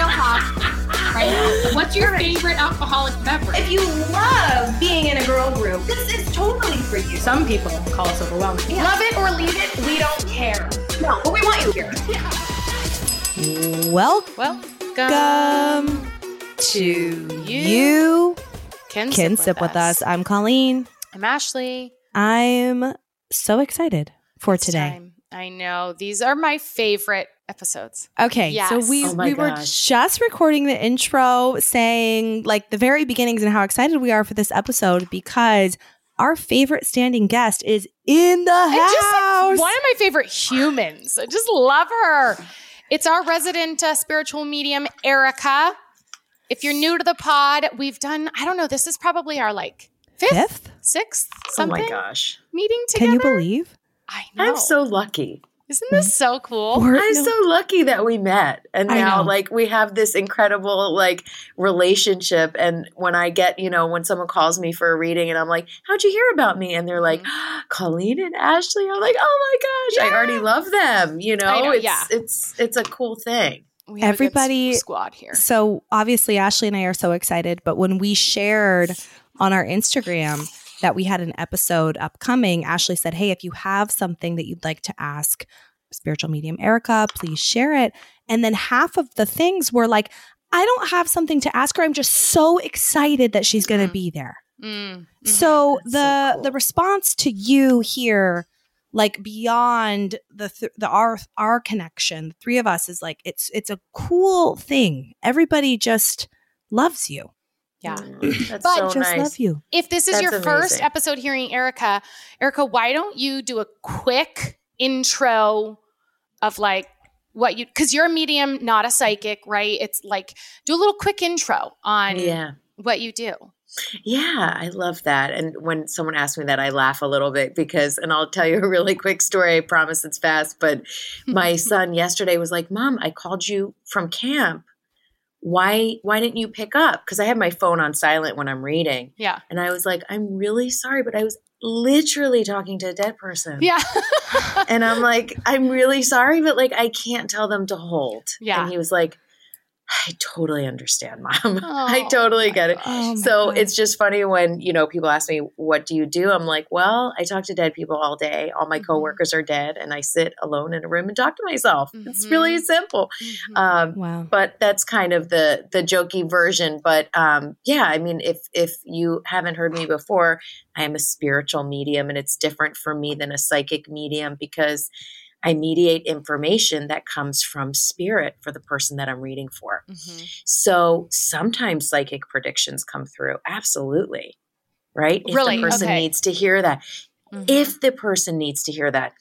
real talk right now. What's your favorite alcoholic beverage? If you love being in a girl group, this is totally for you. Some people call us overwhelming. Yeah. Love it or leave it, we don't care. No, but we want you here. Welcome Welcome to you. you Can, can sip with us. I'm Colleen. I'm Ashley. I'm so excited for It's today. time. I know these are my favorite episodes. Okay, Yes. so we Oh my we were just recording the intro saying like the very beginnings and how excited we are for this episode because our favorite standing guest is in the And just house. like, one of my favorite humans. I just love her. It's our resident uh, spiritual medium, Erika. If you're new to the pod, we've done, I don't know, this is probably our like fifth, Fifth? sixth, Oh something my gosh. meeting together. Can you believe? I know. I'm so lucky. Isn't this mm-hmm. so cool? Or- I'm no- so lucky that we met. And now like we have this incredible like relationship and when I get, you know, when someone calls me for a reading and I'm like, "How'd you hear about me?" and they're like, mm-hmm. ah, "Colleen and Ashley." I'm like, "Oh my gosh, I already love them." You know, know, it's yeah. it's it's a cool thing. We have a good Everybody- squad here. So obviously Ashley and I are so excited, but when we shared on our Instagram that we had an episode upcoming, Ashley said, "Hey, if you have something that you'd like to ask spiritual medium Erika, please share it." And then half of the things were like, "I don't have something to ask her. I'm just so excited that she's going to Mhm. be there." Mm, mhm. So That's the so cool. the response to you here like beyond the th- the our our connection the three of us is like it's it's a cool thing everybody just loves you yeah. Mm, That's But so just nice. love you If this is That's your first amazing. episode hearing Erika, Erika, why don't you do a quick intro of like what you because you're a medium, not a psychic, right? It's like do a little quick intro on Yeah. what you do. Yeah, I love that. And when someone asks me that, I laugh a little bit because, and I'll tell you a really quick story. I promise it's fast. But my son yesterday was like, Mom, I called you from camp. Why why didn't you pick up? Because I have my phone on silent when I'm reading. Yeah. And I was like, I'm really sorry, but I was literally talking to a dead person. Yeah. And I'm like, I'm really sorry, but like I can't tell them to hold. Yeah. And he was like, I totally understand, mom. I Oh, totally get it. Oh so God. it's just funny when, you know, people ask me, what do you do? I'm like, well, I talk to dead people all day. All my Mhm. coworkers are dead and I sit alone in a room and talk to myself. It's Mhm. really simple. Mhm. Um, wow but that's kind of the the jokey version but um yeah i mean if if you haven't heard me before i am a spiritual medium and it's different for me than a psychic medium because i mediate information that comes from spirit for the person that i'm reading for Mhm. so sometimes psychic predictions come through absolutely right if Really? the person Okay. needs to hear that Mhm. if the person needs to hear that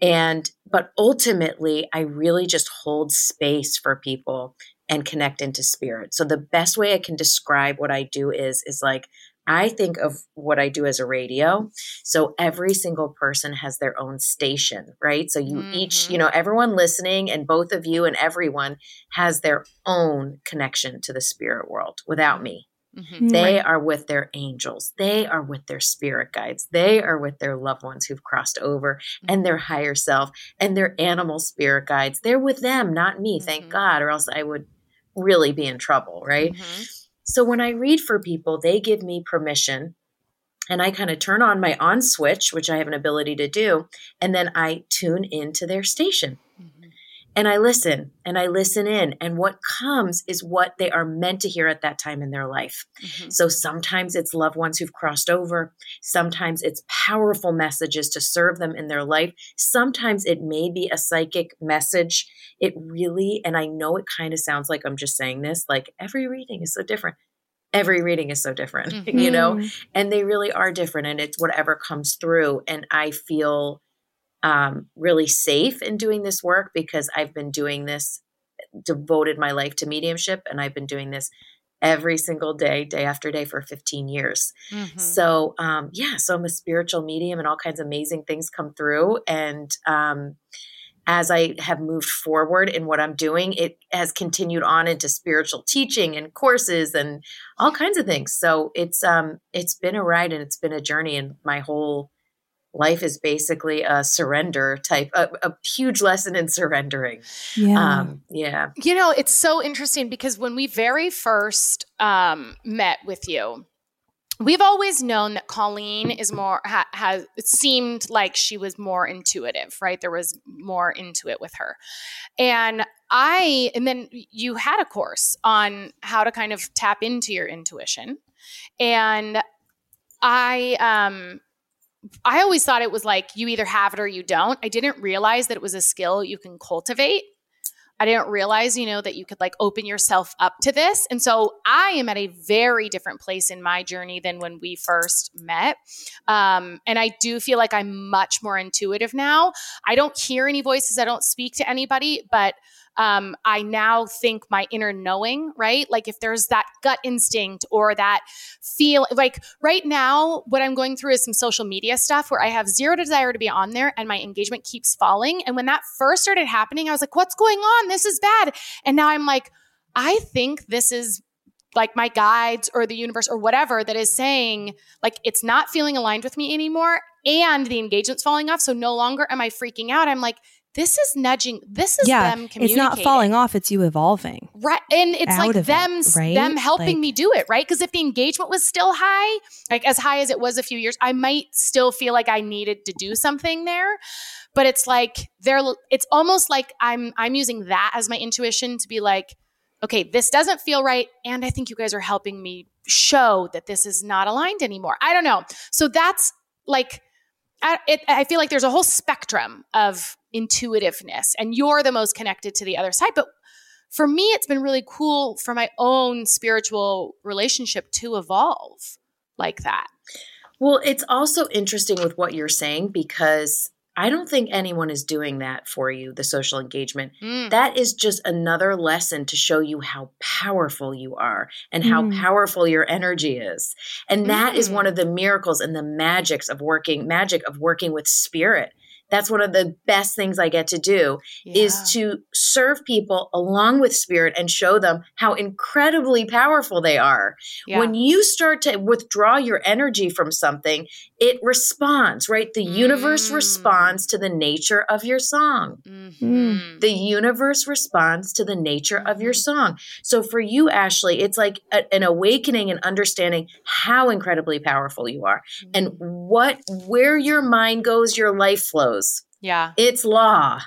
and but ultimately i really just hold space for people and connect into spirit so the best way i can describe what i do is is like i think of what i do as a radio so every single person has their own station right so you each Mhm. you know everyone listening and both of you and everyone has their own connection to the spirit world without me Mhm. they are with their angels. They are with their spirit guides. They are with their loved ones who've crossed over and their higher self and their animal spirit guides. They're with them, not me, thank Mhm. God, or else I would really be in trouble, right? Mhm. So when I read for people, they give me permission and I kind of turn on my on switch, which I have an ability to do, and then I tune into their station Mhm. and I listen and I listen in. And what comes is what they are meant to hear at that time in their life. Mhm. So sometimes it's loved ones who've crossed over. Sometimes it's powerful messages to serve them in their life. Sometimes it may be a psychic message. It really, and I know it kind of sounds like I'm just saying this, like every reading is so different. Every reading is so different, Mhm. you know, Mm. and they really are different. And it's whatever comes through. And I feel um, really safe in doing this work because I've been doing this, devoted my life to mediumship, and I've been doing this every single day, day after day for 15 years. Mhm. So, um, yeah, so I'm a spiritual medium and all kinds of amazing things come through. And um, as I have moved forward in what I'm doing, it has continued on into spiritual teaching and courses and all kinds of things. So it's um it's been a ride and it's been a journey and my whole life is basically a surrender type, a, a huge lesson in surrendering. Yeah. Um, yeah. You know, it's so interesting because when we very first um, met with you, we've always known that Colleen is more ha- has it seemed like she was more intuitive, right? There was more into it with her. And I and then you had a course on how to kind of tap into your intuition. And I um I always thought it was like you either have it or you don't. I didn't realize that it was a skill you can cultivate. I didn't realize, you know, that you could like open yourself up to this. And so I am at a very different place in my journey than when we first met. Um, and I do feel like I'm much more intuitive now. I don't hear any voices, I don't speak to anybody, but um, I now think my inner knowing, right? Like if there's that gut instinct or that feel, like right now, what I'm going through is some social media stuff where I have zero desire to be on there and my engagement keeps falling. And when that first started happening, I was like, what's going on? This is bad. And now I'm like, I think this is like my guides or the universe or whatever that is saying like it's not feeling aligned with me anymore and the engagement's falling off so no longer am i freaking out i'm like this is nudging this is yeah. them It's not falling off, it's you evolving. right and it's like of it, them right? them helping Like- me do it right because if the engagement was still high like as high as it was a few years i might still feel like i needed to do something there but it's like they're it's almost like i'm i'm using that as my intuition to be like okay this doesn't feel right and i think you guys are helping me show that this is not aligned anymore i don't know so that's like I, it, I feel like there's a whole spectrum of intuitiveness and you're the most connected to the other side. But for me it's been really cool for my own spiritual relationship to evolve like that. Well, it's also interesting with what you're saying because I don't think anyone is doing that for you, the social engagement. Mm. That is just another lesson to show you how powerful you are and how Mm. powerful your energy is. And that is Mm. one of the miracles and the magics of working magic of working with spirit. That's one of the best things I get to do is to serve people along with spirit and show them how incredibly powerful they are. Yeah. When you start to withdraw your energy from something, it responds, right? The universe Mm. responds to the nature of your song. Mhm. The universe responds to the nature of your Mhm. song. So for you, Ashley, it's like a- an awakening and understanding how incredibly powerful you are and what, where your mind goes, your life flows. Yeah. It's law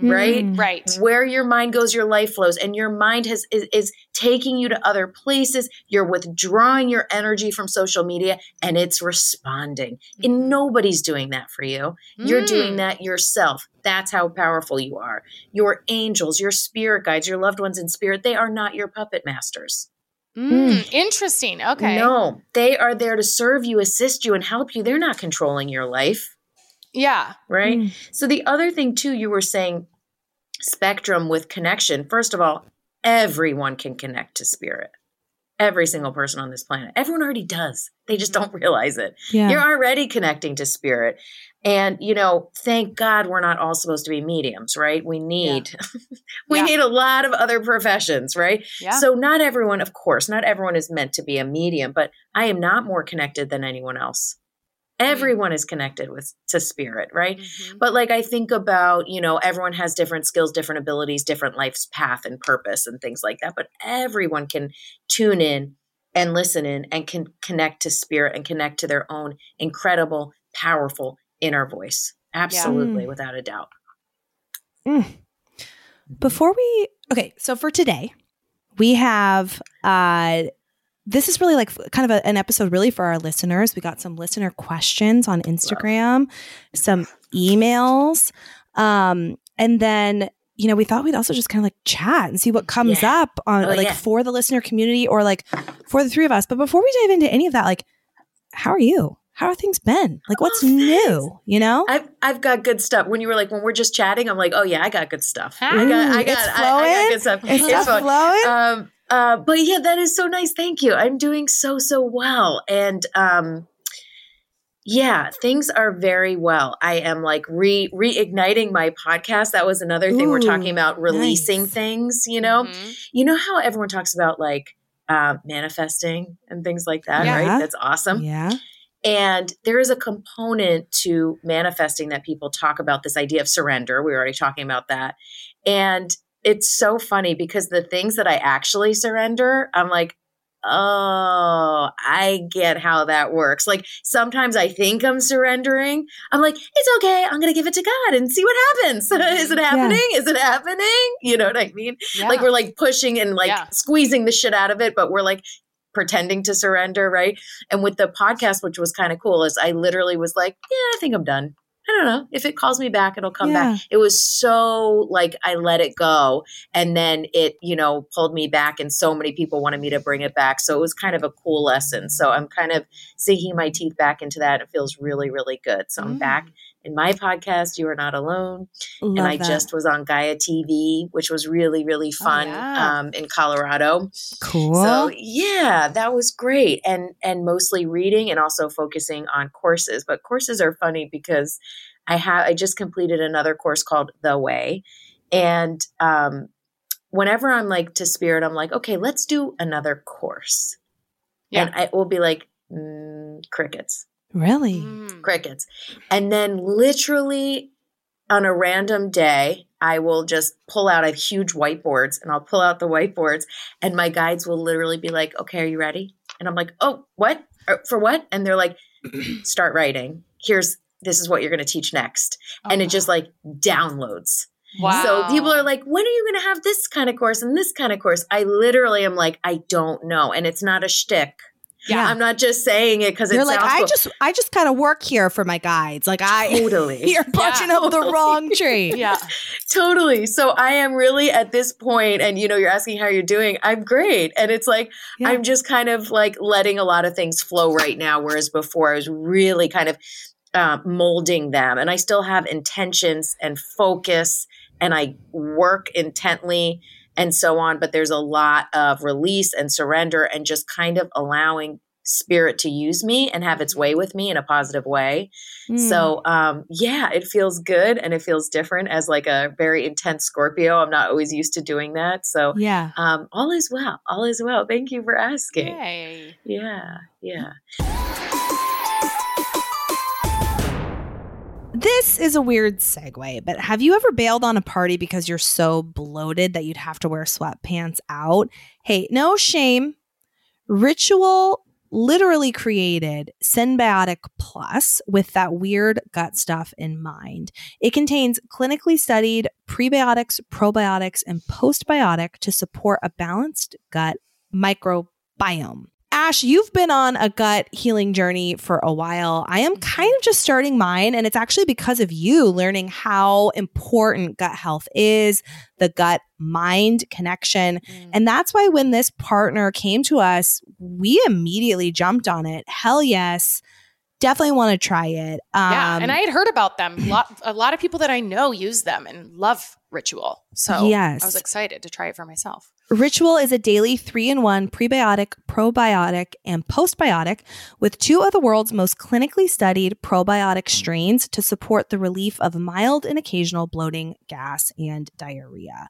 right? Mm. right. Where your mind goes your life flows and your mind has is, is taking you to other places. You're withdrawing your energy from social media and it's responding. And nobody's doing that for you. You're doing Mm. that yourself. That's how powerful you are. Your angels your spirit guides your loved ones in spirit they are not your puppet masters. Mm, interesting. Okay. No they are there to serve you assist you and help you. They're not controlling your life yeah right Mm. So the other thing too, you were saying spectrum with connection. First of all, everyone can connect to spirit. Every single person on this planet. Everyone already does. They just don't realize it. Yeah. You're already connecting to spirit. And you know, thank God we're not all supposed to be mediums, right? We need we Yeah. need a lot of other professions, right? yeah So not everyone, of course, not everyone is meant to be a medium, but I am not more connected than anyone else. Everyone is connected with to spirit, right? Mhm. But like I think about, you know, everyone has different skills, different abilities, different life's path and purpose and things like that. But everyone can tune in and listen in and can connect to spirit and connect to their own incredible, powerful inner voice. Absolutely, Mm. without a doubt. Before we okay, so for today, we have uh this is really like kind of a, an episode really for our listeners. We got some listener questions on Instagram, some emails, um, and then you know we thought we'd also just kind of like chat and see what comes Yeah. up on Oh, like yeah. for the listener community or like for the three of us. But before we dive into any of that, like, how are you? How are things been? Like, what's Oh, new? You know? I've I've got good stuff. When you were like, when we're just chatting, I'm like, oh yeah, I got good stuff. I got, I got, it's I, I got good stuff. It's flowing. flowing? um uh but yeah that is so nice thank you i'm doing so so well and um yeah things are very well i am like re reigniting my podcast that was another thing we're talking about releasing nice. things you know Mhm. you know how everyone talks about like uh, manifesting and things like that Yeah. right that's awesome yeah. And there is a component to manifesting that people talk about this idea of surrender. We were already talking about that. And it's so funny because the things that I actually surrender, I'm like, oh, I get how that works. Like sometimes I think I'm surrendering. I'm like, it's okay. I'm going to give it to God and see what happens. Is it happening? Yeah. Is it happening? You know what I mean? Yeah. Like we're like pushing and like yeah. squeezing the shit out of it, but we're like pretending to surrender, right? And with the podcast, which was kind of cool, is I literally was like, yeah, I think I'm done. I don't know. If it calls me back, it'll come yeah. back. It was so like I let it go. And then it, you know, pulled me back, and so many people wanted me to bring it back. So it was kind of a cool lesson. So I'm kind of sinking my teeth back into that. It feels really, really good. So I'm back mm. In my podcast, You Are Not Alone. Love and I that. just was on Gaia TV, which was really, really oh, fun oh, yeah. um, in Colorado. Cool. So yeah, that was great. And and mostly reading and also focusing on courses. But courses are funny because I have I just completed another course called The Way, and um, whenever I'm like to spirit, I'm like, okay, let's do another course. Yeah. And I will be like, mm, crickets. Really? Mm. Crickets. And then literally on a random day, I will just pull out, I have huge whiteboards and I'll pull out the whiteboards and my guides will literally be like, okay, are you ready? And I'm like, oh, what? For what? And they're like, start writing. Here's this is what you're going to teach next. Oh. And it just like downloads. Wow. So people are like, when are you going to have this kind of course and this kind of course? I literally am like, I don't know. And it's not a shtick. Yeah. I'm not just saying it because it's like I just I just kind of work here for my guides. Like I totally you're punching yeah. up the wrong tree. yeah. Totally. So I am really at this point, and you know, you're asking how you're doing. I'm great. And it's like yeah. I'm just kind of like letting a lot of things flow right now. Whereas before I was really kind of uh, molding them. And I still have intentions and focus, and I work intently and so on. But there's a lot of release and surrender and just kind of allowing spirit to use me and have its way with me in a positive way. Mm. So um yeah, it feels good and it feels different as like a very intense Scorpio. I'm not always used to doing that. So yeah. Um all is well. All is well. Thank you for asking. Yay. Yeah. Yeah. This is a weird segue, but have you ever bailed on a party because you're so bloated that you'd have to wear sweatpants out? Hey, no shame. Ritual literally created Synbiotic Plus with that weird gut stuff in mind. It contains clinically studied prebiotics, probiotics, and postbiotic to support a balanced gut microbiome. Ash, you've been on a gut healing journey for a while. I am kind of just starting mine, and it's actually because of you learning how important gut health is, the gut mind connection. Mm. And that's why when this partner came to us, we immediately jumped on it. Hell yes definitely want to try it. Um, yeah, and I had heard about them. A lot, a lot of people that I know use them and love Ritual. So yes. I was excited to try it for myself. Ritual is a daily three in one prebiotic, probiotic, and postbiotic with two of the world's most clinically studied probiotic strains to support the relief of mild and occasional bloating, gas, and diarrhea.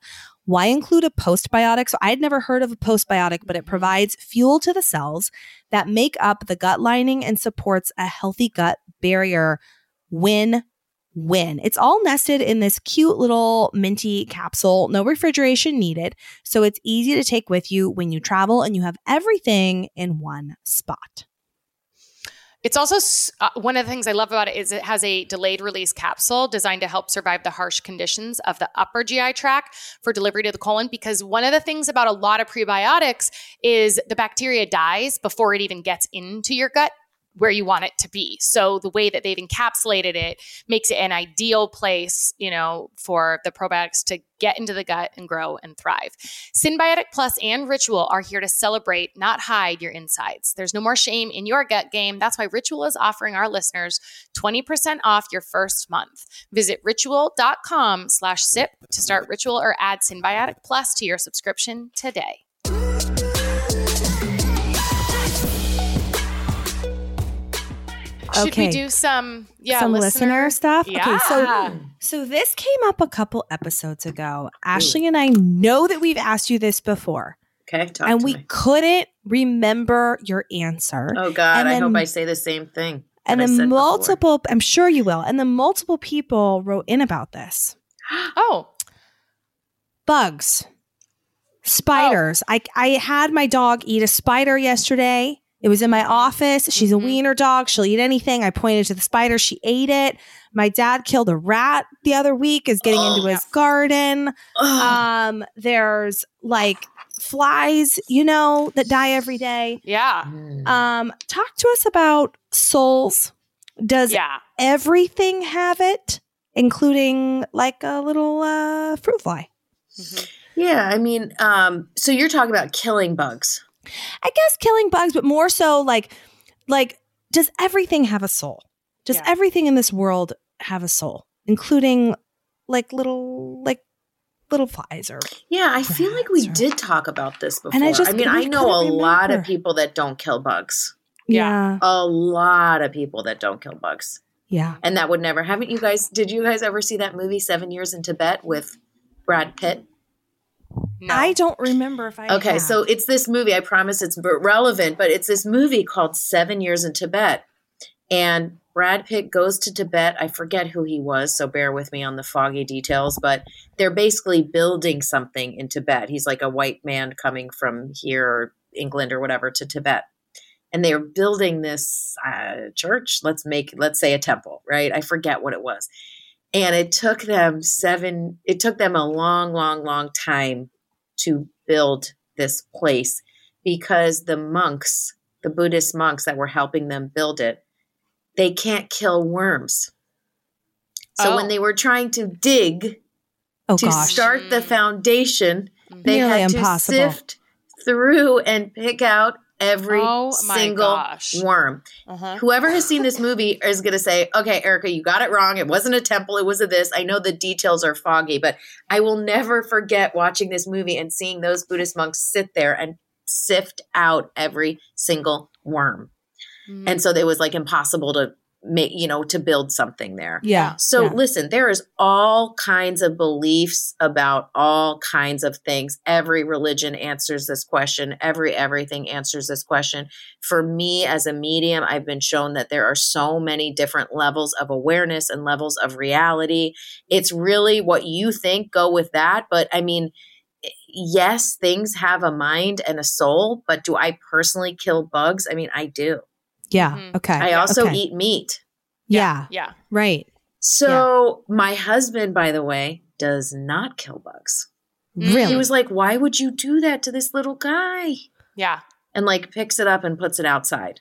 Why include a postbiotic? So I had never heard of a postbiotic, but it mm-hmm. provides fuel to the cells that make up the gut lining and supports a healthy gut barrier win win. It's all nested in this cute little minty capsule, no refrigeration needed. So it's easy to take with you when you travel and you have everything in one spot. It's also uh, one of the things I love about it is it has a delayed release capsule designed to help survive the harsh conditions of the upper GI tract for delivery to the colon. Because one of the things about a lot of prebiotics is the bacteria dies before it even gets into your gut where you want it to be. So the way that they've encapsulated it makes it an ideal place, you know, for the probiotics to get into the gut and grow and thrive. Synbiotic Plus and Ritual are here to celebrate, not hide your insides. There's no more shame in your gut game. That's why Ritual is offering our listeners 20% off your first month. Visit ritual.com slash sip to start Ritual or add Synbiotic Plus to your subscription today. Should okay. we do some yeah some listener, listener stuff? Yeah. Okay, so so this came up a couple episodes ago. Ashley and I know that we've asked you this before. Okay, and we me. couldn't remember your answer. Oh God, And I hope I say the same thing. and that then said before. multiple, I'm sure you will. And then multiple people wrote in about this. Oh, bugs, spiders. Oh. I I had my dog eat a spider yesterday. It was in my office. She's Mhm. a wiener dog. She'll eat anything. I pointed to the spider. She ate it. My dad killed a rat the other week. Is getting Oh. into his garden. Ugh. Um, there's like flies, you know, that die every day. yeah. Mm. Um, talk to us about souls. Does Yeah. everything have it, including like a little uh, fruit fly? Mhm. yeah, I mean, um, so you're talking about killing bugs. I guess killing bugs, but more so like like does everything have a soul? Does Yeah. everything in this world have a soul, including like little like little flies or Yeah, I feel like we or- did talk about this before. And I just- I mean, I know a couldn't lot of people that don't kill bugs. Yeah. yeah. A lot of people that don't kill bugs. Yeah. And that would never haven't you guys did you guys ever see that movie 7 Years in Tibet with Brad Pitt? No. I don't remember if I Okay, have. so it's this movie. I promise it's relevant, but it's this movie called Seven Years in Tibet. And Brad Pitt goes to Tibet. I forget who he was, so bear with me on the foggy details, but they're basically building something in Tibet. He's like a white man coming from here, or England, or whatever, to Tibet. And they're building this uh, church. Let's make, let's say a temple, right? I forget what it was. And it took them seven, it took them a long, long, long time to build this place because the monks, the Buddhist monks that were helping them build it, they can't kill worms. So Oh. when they were trying to dig oh to gosh. start the Mm. foundation, they Nearly had impossible. to sift through and pick out every Oh single gosh. worm. Uh-huh. Whoever has seen this movie is going to say, okay, Erika, you got it wrong. It wasn't a temple. It was a this. I know the details are foggy, but I will never forget watching this movie and seeing those Buddhist monks sit there and sift out every single worm. Mm. And so it was like impossible to make, you know, to build something there. yeah. So yeah. listen, there is all kinds of beliefs about all kinds of things. Every religion answers this question. Every everything answers this question. For me as a medium, I've been shown that there are so many different levels of awareness and levels of reality. It's really what you think, go with that. But I mean, yes, things have a mind and a soul, but do I personally kill bugs? I mean, I do. Yeah. Mhm. Okay. I also okay. eat meat. Yeah. Yeah. Right. So my husband, by the way, does not kill bugs. Really. He was like, "Why would you do that to this little guy?" Yeah. And like picks it up and puts it outside.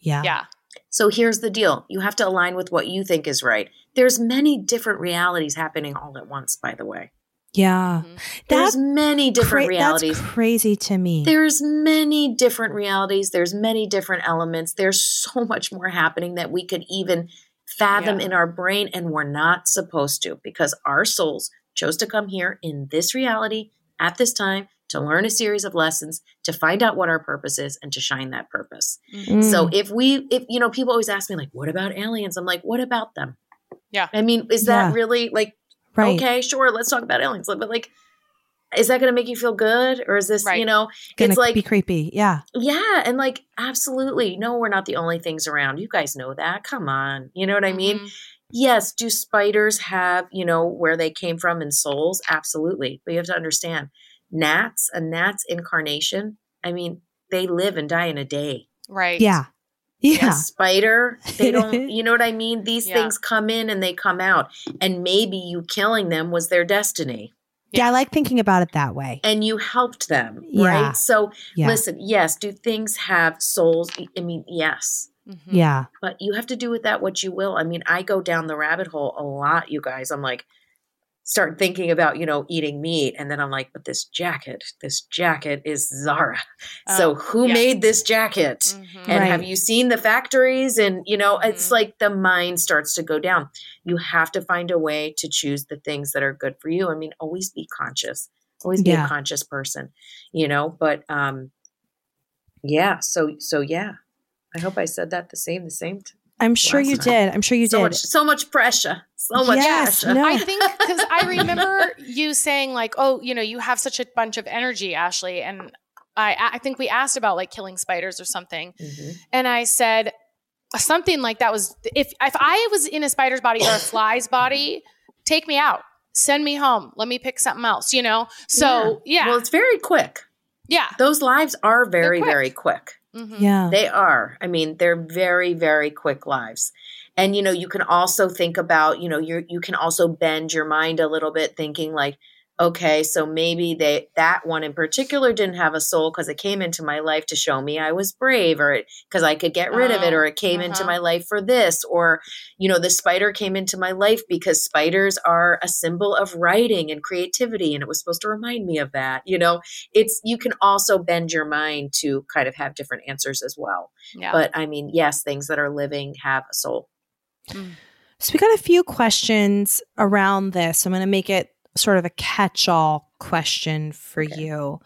yeah. Yeah. So here's the deal: you have to align with what you think is right. There's many different realities happening all at once. By the way, Yeah. Mhm. there's That's many different cra- realities. That's crazy to me. There's many different realities. There's many different elements. There's so much more happening that we could even fathom Yeah. in our brain, and we're not supposed to because our souls chose to come here in this reality at this time to learn a series of lessons, to find out what our purpose is, and to shine that purpose. Mm. So if we, if you know, people always ask me like, "What about aliens?" I'm like, "What about them?" Yeah. I mean, is that Yeah. really like right. okay? Sure, let's talk about aliens, but like. Is that going to make you feel good, or is this, Right. you know, Gonna it's like be creepy. Yeah. yeah, and like absolutely. No, we're not the only things around. You guys know that. Come on. You know what I mean? Mhm. Yes, do spiders have, you know, where they came from in souls? Absolutely. But you have to understand, gnats, a gnat's incarnation, I mean, they live and die in a day. Right. Yeah. A Yeah. spider, they don't, you know what I mean? These Yeah. things come in and they come out. And maybe you killing them was their destiny Yeah. I like thinking about it that way. and you helped them, Yeah. right? So Yeah. listen, yes, do things have souls? I mean, yes. Mhm. Yeah. but you have to do with that what you will. I mean, I go down the rabbit hole a lot, you guys. I'm like, start thinking about, you know, eating meat. And then I'm like, but this jacket, this jacket is Zara. so Oh, who yeah. made this jacket? Mhm. And Right. have you seen the factories? And, you know, it's Mhm. like the mind starts to go down. You have to find a way to choose the things that are good for you. I mean, always be conscious, always be Yeah. a conscious person, you know, but, um, yeah. So, so yeah, I hope I said that the same, the same. T- I'm sure you time. did. I'm sure you so did. much, so much pressure, so much Yes, pressure. no. I think because I remember you saying like, "Oh, you know, you have such a bunch of energy, Ashley," and I I think we asked about like killing spiders or something, Mhm. and I said something like that was if if I was in a spider's body or a fly's body, take me out, send me home, let me pick something else, you know. So yeah, Well, it's very quick. yeah, Those lives are very, quick. very quick. Mhm. Yeah. They are. I mean, they're very, very quick lives. And you know, you can also think about, you know, you you can also bend your mind a little bit thinking like, okay, so maybe they that one in particular didn't have a soul because it came into my life to show me I was brave or because I could get rid of it Oh, or it came into uh-huh. my life for this or you know, the spider came into my life because spiders are a symbol of writing and creativity and it was supposed to remind me of that. You know, it's you can also bend your mind to kind of have different answers as well. yeah. But I mean, yes, things that are living have a soul. So we got a few questions around this. I'm going to make it sort of a catch-all question for Okay. you.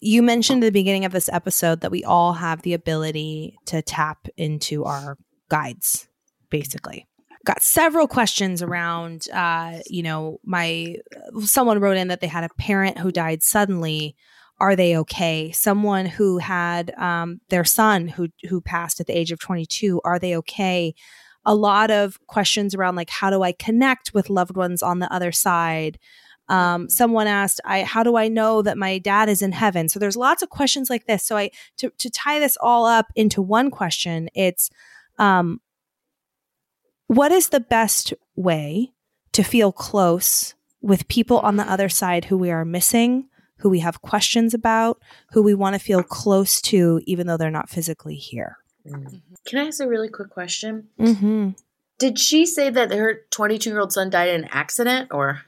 You mentioned at the beginning of this episode that we all have the ability to tap into our guides, basically. Got several questions around, uh, you know, my someone wrote in that they had a parent who died suddenly. Are they okay? Someone who had um, their son who who passed at the age of 22. Are they okay? A lot of questions around like how do I connect with loved ones on the other side. Um, someone asked, "I how do I know that my dad is in heaven?" So there's lots of questions like this. So I to to tie this all up into one question, it's um, what is the best way to feel close with people on the other side who we are missing, who we have questions about, who we want to feel close to, even though they're not physically here. Can I ask a really quick question? Mm-hmm. Did she say that her 22 year old son died in an accident or?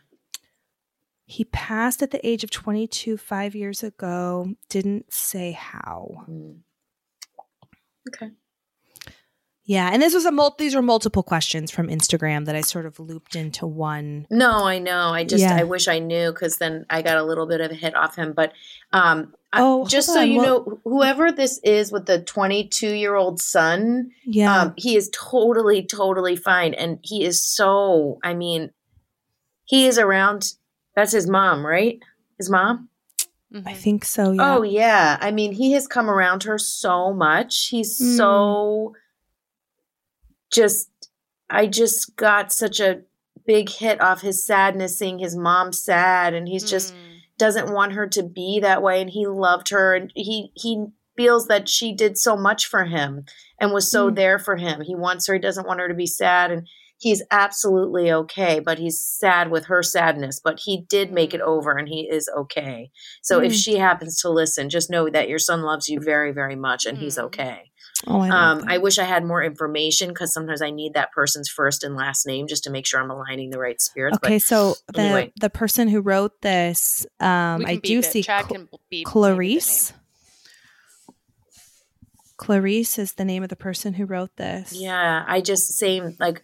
He passed at the age of 22 five years ago. Didn't say how. Hmm. Okay. Yeah, and this was a mul- these were multiple questions from Instagram that I sort of looped into one. No, I know. I just, Yeah. I wish I knew because then I got a little bit of a hit off him. But um, I- Oh, just so on. you Well- know, whoever this is with the 22 year old son, Yeah, um, he is totally, totally fine. And he is so, I mean, he is around, that's his mom, right? His mom? I think so. Yeah. Oh yeah. I mean, he has come around her so much. He's Mm. so just I just got such a big hit off his sadness seeing his mom sad and he's just Mm. Doesn't want her to be that way and he loved her and he he feels that she did so much for him and was so Mm. there for him. He wants her, he doesn't want her to be sad and he's absolutely okay, but he's sad with her sadness, but he did make it over and he is okay. So if Mm. she happens to listen, just know that your son loves you very very much and he's Mm. okay. Oh, I Um. I wish I had more information because sometimes I need that person's first and last name just to make sure I'm aligning the right spirits. Okay, so the anyway. the person who wrote this, um, I do see Chad Cl- can beep Clarice. Clarice is the name of the person who wrote this. Yeah, I just same like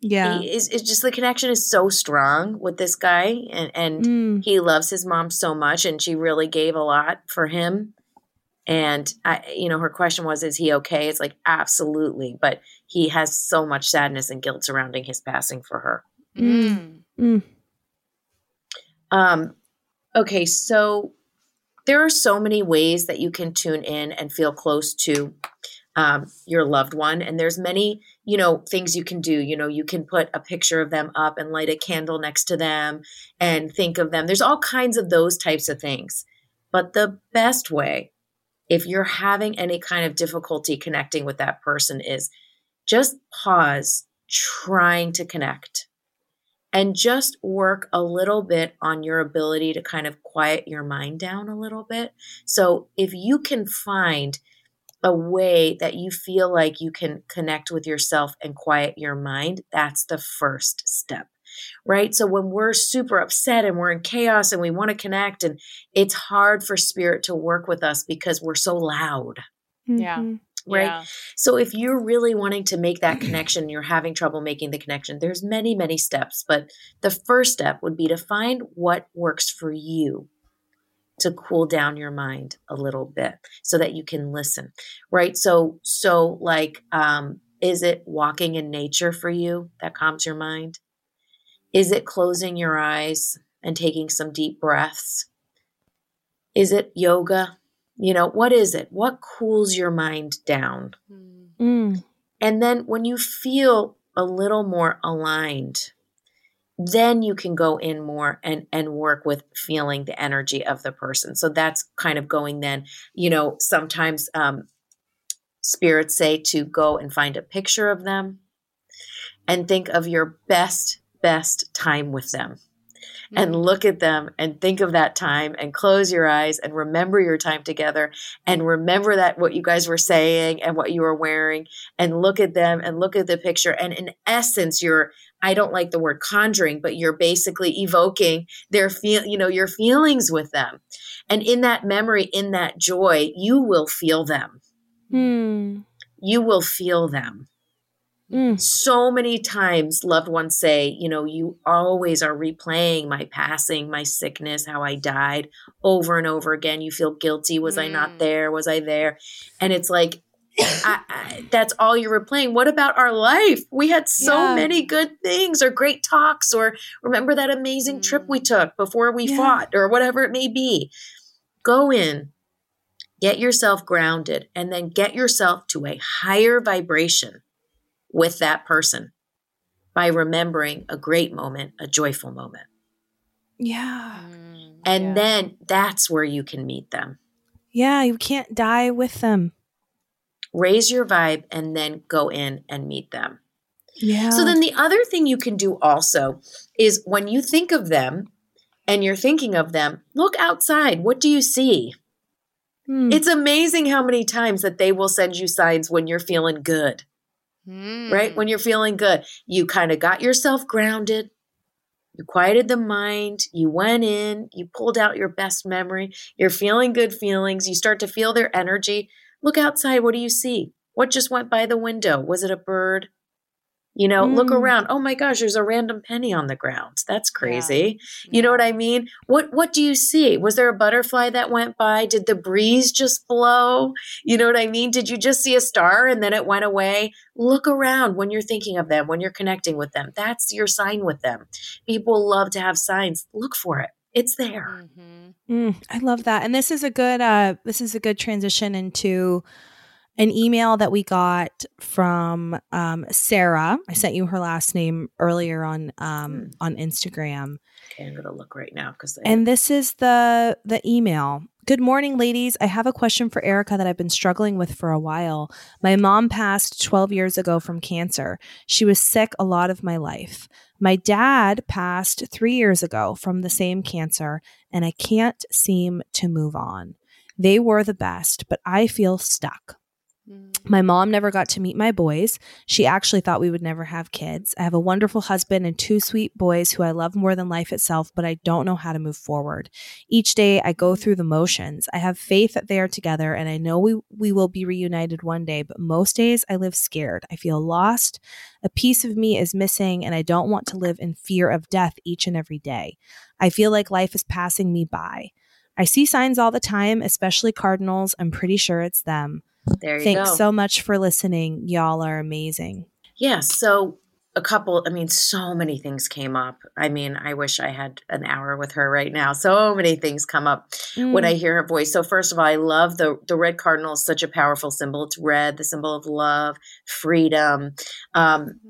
yeah. he is it's just the connection is so strong with this guy and and Mm, he loves his mom so much and she really gave a lot for him. And I you know her question was is he okay? It's like absolutely, but he has so much sadness and guilt surrounding his passing for her. Mm. mm, Um, okay, so there are so many ways that you can tune in and feel close to um, your loved one, and there's many, you know, things you can do. You know, you can put a picture of them up and light a candle next to them and think of them. There's all kinds of those types of things, but the best way, if you're having any kind of difficulty connecting with that person, is just pause trying to connect and just work a little bit on your ability to kind of quiet your mind down a little bit. So if you can find a way that you feel like you can connect with yourself and quiet your mind, that's the first step. Right. So when we're super upset and we're in chaos and we want to connect, and it's hard for spirit to work with us because we're so loud. Yeah. mhm. Right. Yeah. So if you're really wanting to make that connection, you're having trouble making the connection, there's many, many steps. But the first step would be to find what works for you to cool down your mind a little bit so that you can listen. Right. So so like um is it walking in nature for you that calms your mind? Is it closing your eyes and taking some deep breaths? Is it yoga? You know, what is it? What cools your mind down? Mm. And then when you feel a little more aligned, then you can go in more and and work with feeling the energy of the person. So that's kind of going then, you know, sometimes um spirits say to go and find a picture of them and think of your best best time with them. And Mm. look at them and think of that time and close your eyes and remember your time together and remember that what you guys were saying and what you were wearing and look at them and look at the picture. And in essence you're I don't like the word conjuring but you're basically evoking their feel you know your feelings with them. And in that memory in that joy you will feel them. Mm. you will feel them Mm. so many times loved ones say, you know, you always are replaying my passing, my sickness, how I died over and over again. You feel guilty. Was I not Mm. there? Was I there? And it's like, I, I, that's all you're replaying. What about our life? We had so Yeah. many good things or great talks or remember that amazing trip we took before we Yeah. fought or whatever it may be. Go in, get yourself grounded, and then get yourself to a higher vibration with that person by remembering a great moment, a joyful moment. Yeah. Mm, And yeah. then that's where you can meet them. Yeah. You can't die with them. Raise your vibe and then go in and meet them. Yeah. So then the other thing you can do also is when you think of them and you're thinking of them, look outside. What do you see? Mm. It's amazing how many times that they will send you signs when you're feeling good. Mm. right? When you're feeling good, you kind of got yourself grounded. You quieted the mind. You went in. You pulled out your best memory. You're feeling good feelings. You start to feel their energy. Look outside. What do you see? What just went by the window? Was it a bird? You know, look Mm. around. Oh my gosh, there's a random penny on the ground. That's crazy. You know what I mean? What what do you see? Was there a butterfly that went by? Did the breeze just blow? You know what I mean? Did you just see a star and then it went away? Look around when you're thinking of them, when you're connecting with them. That's your sign with them. People love to have signs. Look for it. It's there. Mhm. Mm, I love that. And this is a good uh this is a good transition into an email that we got from um Sarah. I sent you her last name earlier on um Hmm. on Instagram. Okay, I'm gonna look right now because And this is the the email. Good morning, ladies. I have a question for Erika that I've been struggling with for a while. My mom passed 12 years ago from cancer. She was sick a lot of my life. My dad passed 3 years ago from the same cancer, and I can't seem to move on. They were the best, but I feel stuck. My mom never got to meet my boys. She actually thought we would never have kids. I have a wonderful husband and two sweet boys who I love more than life itself, but I don't know how to move forward. Each day I go through the motions. I have faith that they are together and I know we, we will be reunited one day, but most days I live scared. I feel lost. A piece of me is missing and I don't want to live in fear of death each and every day. I feel like life is passing me by. I see signs all the time, especially cardinals. I'm pretty sure it's them. There you Thanks go. so much for listening. Y'all are amazing. Yeah, so a couple, I mean, so many things came up. I mean, I wish I had an hour with her right now. So many things come up when Mm. I hear her voice. So first of all, I love the the red cardinal is such a powerful symbol. It's red, the symbol of love, freedom. Um,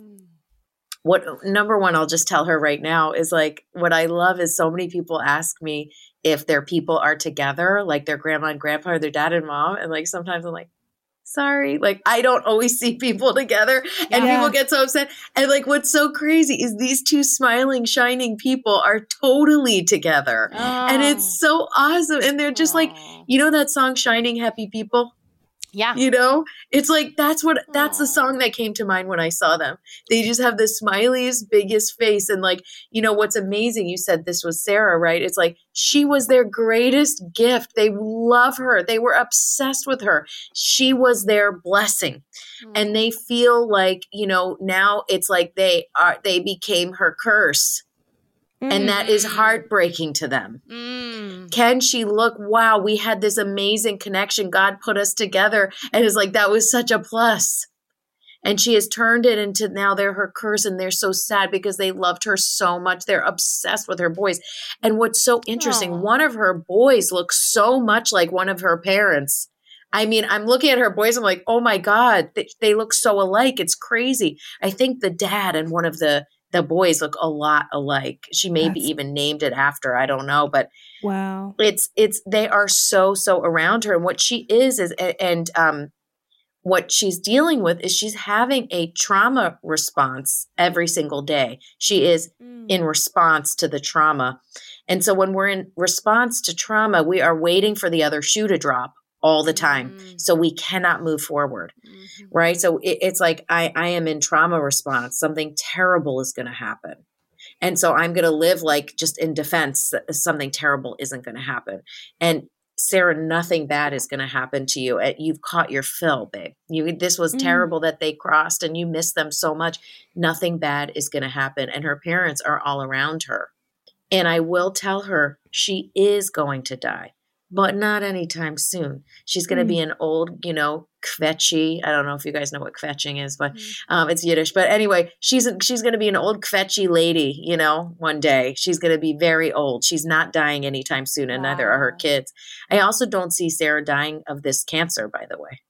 what number one I'll just tell her right now is like what I love is so many people ask me if their people are together, like their grandma and grandpa or their dad and mom, and like sometimes I'm like, sorry, like I don't always see people together, and Yeah. people get so upset. And like what's so crazy is these two smiling, shining people are totally together, and Oh. it's so awesome. And they're just like, you know that song "Shining Happy People." Yeah. you know? It's like that's what that's the song that came to mind when i saw them. They just have the smiliest biggest face and like you know what's amazing you said this was sarah right? It's like she was their greatest gift. They love her. They were obsessed with her. She was their blessing. And mm. they feel like you know now it's like they are they became her curse and that is Mm. heartbreaking to them Mm. can she look wow we had this amazing connection god put us together and it's like that was such a plus. And she has turned it into now they're her curse and they're so sad because they loved her so much. They're obsessed with her boys. And what's so interesting, Aw. one of her boys looks so much like one of her parents. I mean, I'm looking at her boys. I'm like, oh my God, they, they look so alike. It's crazy. I think the dad and one of the the boys look a lot alike. She maybe That's- even named it after. I don't know, but Wow. it's it's they are so so around her and what she is is and um what she's dealing with is she's having a trauma response every single day she is in response to the trauma and so when we're in response to trauma we are waiting for the other shoe to drop all the time. Mm. so we cannot move forward Mhm. right? So it, it's like i i am in trauma response. Something terrible is going to happen. And so i'm going to live like just in defense that something terrible isn't going to happen. And sarah nothing bad is going to happen to you. Uh, you've caught your fill babe. You this was Mm. terrible that they crossed and you miss them so much. Nothing bad is going to happen. And her parents are all around her. And i will tell her she is going to die but not anytime soon. She's going to be an old, you know, kvetchy. I don't know if you guys know what kvetching is, but um, it's Yiddish. But anyway, she's she's going to be an old kvetchy lady, you know, one day. She's going to be very old. She's not dying anytime soon, and neither are her kids. I also don't see Sarah dying of this cancer, by the way.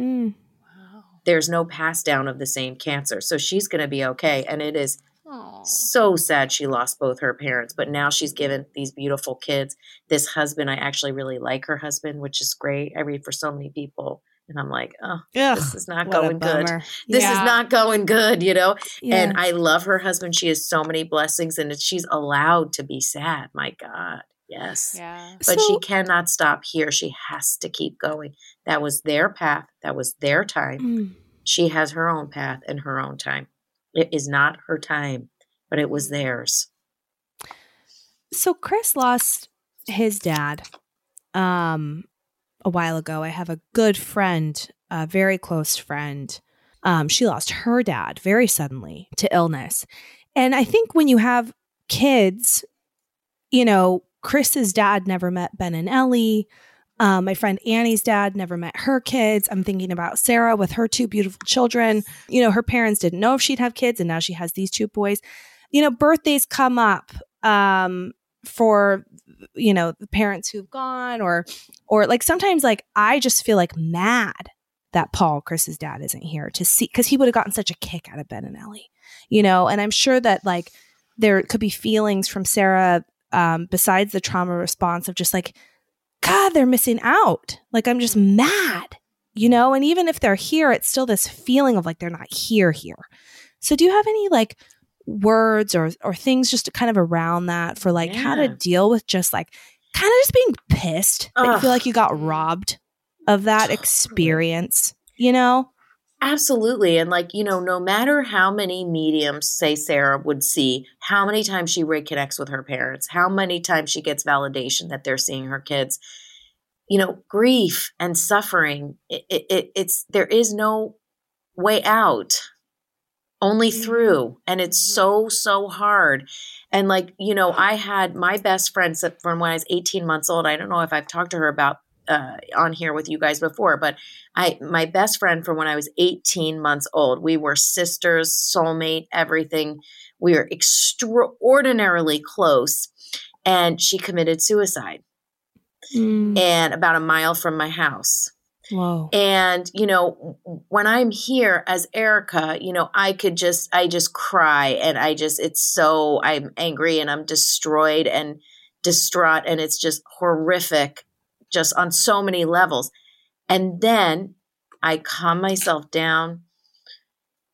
Mm. Wow. There's no pass down of the same cancer. So she's going to be okay. And it is Aw. so sad she lost both her parents, but now she's given these beautiful kids. This husband, I actually really like her husband, which is great. I read for so many people, and I'm like, oh, Ugh, this is not going good. This Yeah. is not going good, you know? Yeah. And I love her husband. She has so many blessings, and she's allowed to be sad. My God. Yes. Yeah. But So- she cannot stop here. She has to keep going. That was their path. That was their time. Mm. She has her own path and her own time. It is not her time, but it was theirs. So Chris lost his dad um a while ago. I have a good friend, a very close friend. Um she lost her dad very suddenly to illness. And I think when you have kids, you know, Chris's dad never met Ben and Ellie. Um, my friend Annie's dad never met her kids. I'm thinking about Sarah with her two beautiful children. You know, her parents didn't know if she'd have kids, and now she has these two boys. You know, birthdays come up um, for you know the parents who've gone, or or like sometimes like I just feel like mad that Paul, Chris's dad, isn't here to see because he would have gotten such a kick out of Ben and Ellie. You know, and I'm sure that like there could be feelings from Sarah um, besides the trauma response of just like, God, they're missing out. Like, I'm just mm. mad, you know? And even if they're here, it's still this feeling of like they're not here here. So, do you have any like words or, or things just to kind of around that for like how to deal with just like kind of just being pissed that you feel like you got robbed of that experience, you know? Absolutely. And like, you know, no matter how many mediums, say Sarah would see, how many times she reconnects with her parents, how many times she gets validation that they're seeing her kids, you know, grief and suffering, it, it, it, it's, there is no way out, only Mhm. through. And it's Mhm. so, so hard. And like, you know, I had my best friend from when I was 18 months old. I don't know if I've talked to her about uh, on here with you guys before, but I my best friend from when I was 18 months old. We were sisters, soulmate, everything. We were extraordinarily close. And she committed suicide Mm. and about a mile from my house. Whoa. And, you know, when I'm here as Erika, you know, I could just, I just cry and I just, it's so, I'm angry and I'm destroyed and distraught and it's just horrific, just on so many levels. And then I calm myself down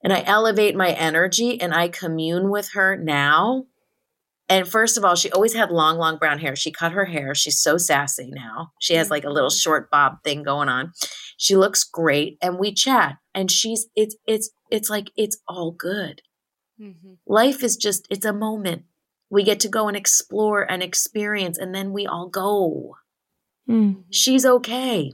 and I elevate my energy and I commune with her now. And first of all, she always had long, long brown hair. She cut her hair. She's so sassy now. She has like a little short bob thing going on. She looks great and we chat and she's it's it's it's like it's all good. Mhm. Life is just it's a moment. We get to go and explore and experience and then we all go. Mm. She's okay.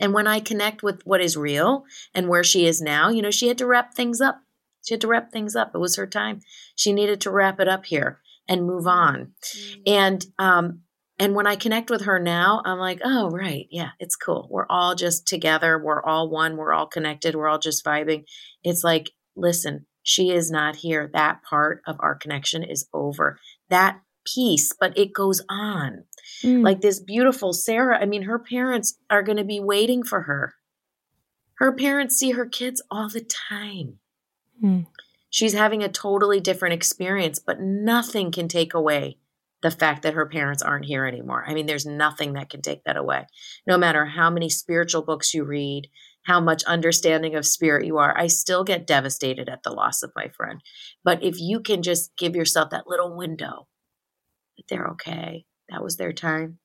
And when I connect with what is real and where she is now, you know, she had to wrap things up. She had to wrap things up. It was her time. She needed to wrap it up here and move on. Mhm. And um, And when I connect with her now, I'm like, oh, right. Yeah, it's cool. We're all just together. We're all one. We're all connected. We're all just vibing. It's like, listen, she is not here. That part of our connection is over. That piece, but it goes on. Mm. Like this beautiful Sarah, I mean, her parents are going to be waiting for her. Her parents see her kids all the time. Mm. She's having a totally different experience, but nothing can take away the fact that her parents aren't here anymore. I mean, there's nothing that can take that away. No matter how many spiritual books you read, how much understanding of spirit you are, I still get devastated at the loss of my friend. But if you can just give yourself that little window that they're okay, that was their time,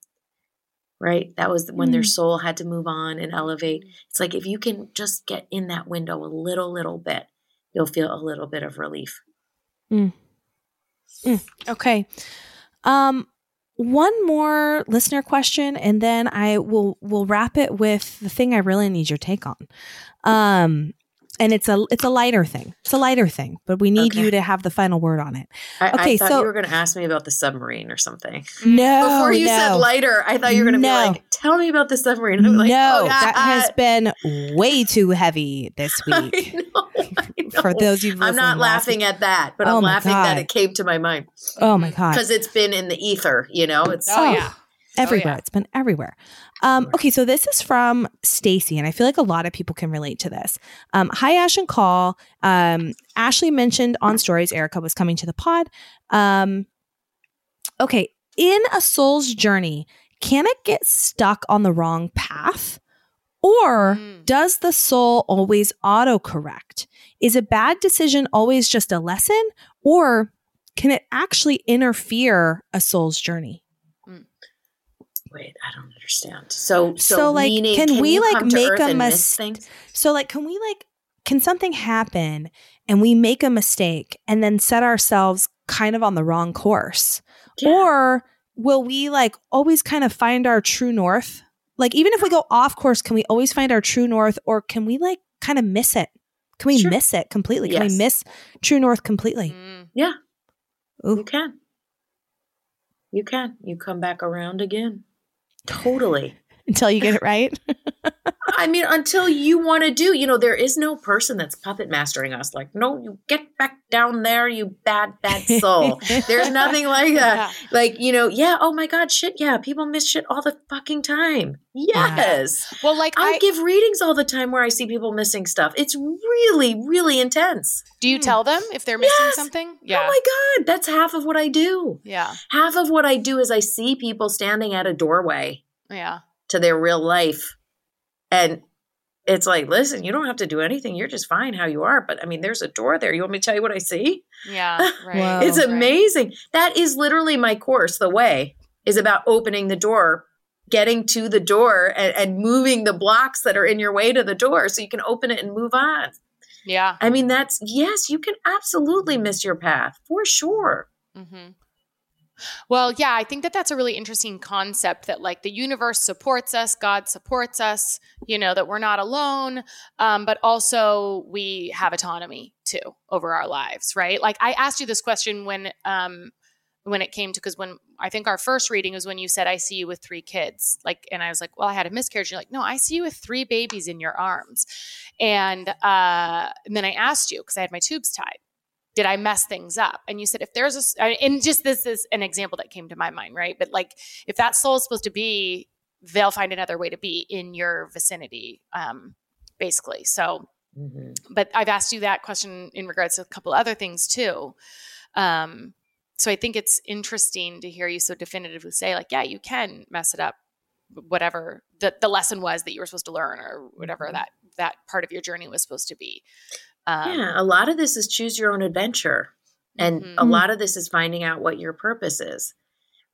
right? That was when mm. their soul had to move on and elevate. It's like if you can just get in that window a little, little bit, you'll feel a little bit of relief. Mm. Mm. Okay. Um, one more listener question, and then I will will wrap it with the thing I really need your take on. Um, and it's a it's a lighter thing. It's a lighter thing, but we need okay. you to have the final word on it. I, okay, I thought so you were going to ask me about the submarine or something. No, before you no. said lighter, I thought you were going to no. be like, "Tell me about the submarine." I'm like, no, oh, that uh, has uh, been way too heavy this week. I know, I know. For those you, I'm not laughing at that, but oh I'm laughing God. that it came to my mind. Oh my god, because it's been in the ether. You know, it's oh, oh, oh yeah everywhere. Oh, yeah. It's been everywhere. Um, okay, so this is from Stacy, and I feel like a lot of people can relate to this. Um, Hi, Ash and Call. Um, Ashley mentioned on stories Erika was coming to the pod. Um, okay, in a soul's journey, can it get stuck on the wrong path? Or mm. does the soul always autocorrect? Is a bad decision always just a lesson? Or can it actually interfere a soul's journey? Wait, I don't understand. So, so, so like, meaning, can, can we like make a mistake? So, like, can we like, can something happen and we make a mistake and then set ourselves kind of on the wrong course, yeah. or will we like always kind of find our true north? Like, even if we go off course, can we always find our true north, or can we like kind of miss it? Can we sure. miss it completely? Can yes. we miss true north completely? Mm. Yeah, Ooh. you can. You can. You come back around again. Totally. Until you get it right. I mean, until you want to do, you know, there is no person that's puppet mastering us. Like, no, you get back down there, you bad, bad soul. There's nothing like that. Yeah. Like, you know, yeah, oh my God, shit, yeah, people miss shit all the fucking time. Yes. Yeah. Well, like, I, I give readings all the time where I see people missing stuff. It's really, really intense. Do you hmm. tell them if they're missing yes. something? Oh yeah. Oh my God, that's half of what I do. Yeah. Half of what I do is I see people standing at a doorway. Yeah. To their real life and it's like, listen, you don't have to do anything. You're just fine how you are. But I mean, there's a door there. You want me to tell you what I see? Yeah. Right. it's amazing. Right. That is literally my course. The way is about opening the door, getting to the door, and, and moving the blocks that are in your way to the door so you can open it and move on. Yeah. I mean, that's, yes, you can absolutely miss your path for sure. Mm-hmm. Well, yeah, I think that that's a really interesting concept that like the universe supports us, God supports us, you know, that we're not alone, um, but also we have autonomy too over our lives, right? Like I asked you this question when um, when it came to because when I think our first reading was when you said I see you with three kids, like, and I was like, well, I had a miscarriage. You're like, no, I see you with three babies in your arms, and uh, and then I asked you because I had my tubes tied did I mess things up? And you said, if there's a, and just this is an example that came to my mind, right? But like, if that soul is supposed to be, they'll find another way to be in your vicinity, um, basically. So, mm-hmm. but I've asked you that question in regards to a couple other things too. Um, so I think it's interesting to hear you so definitively say, like, yeah, you can mess it up, whatever the, the lesson was that you were supposed to learn or whatever mm-hmm. that that part of your journey was supposed to be. Um, yeah, a lot of this is choose your own adventure. And mm-hmm. a lot of this is finding out what your purpose is,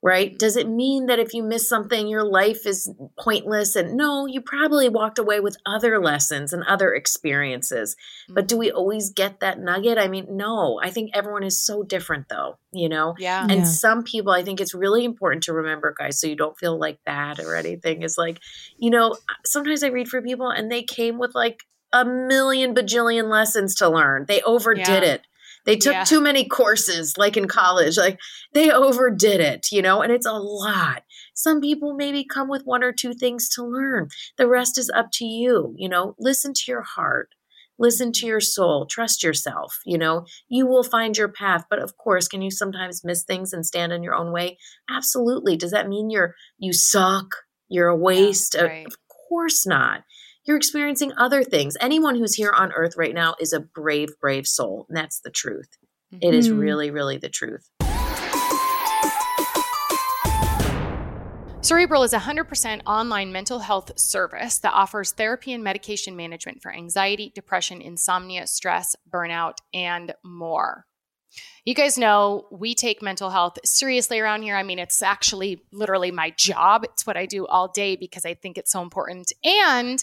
right? Does it mean that if you miss something, your life is pointless? And no, you probably walked away with other lessons and other experiences. Mm-hmm. But do we always get that nugget? I mean, no. I think everyone is so different, though, you know? Yeah. And yeah. some people, I think it's really important to remember, guys, so you don't feel like bad or anything, is like, you know, sometimes I read for people and they came with like, a million bajillion lessons to learn. They overdid yeah. it. they took Yeah. too many courses like in college like they overdid it you know and it's a lot. Some people maybe come with one or two things to learn. The rest is up to you you know. Listen to your heart. Listen to your soul. Trust yourself you know. You will find your path. But of course can you sometimes miss things and stand in your own way? Absolutely. Does that mean you're you suck? You're a waste? Uh, right. of course not you're experiencing other things anyone who's here on earth right now is a brave brave soul and that's the truth it is Mhm. really really the truth Cerebral is a 100% online mental health service that offers therapy and medication management for anxiety, depression, insomnia, stress, burnout, and more. You guys know we take mental health seriously around here. I mean, it's actually literally my job. It's what I do all day because I think it's so important. And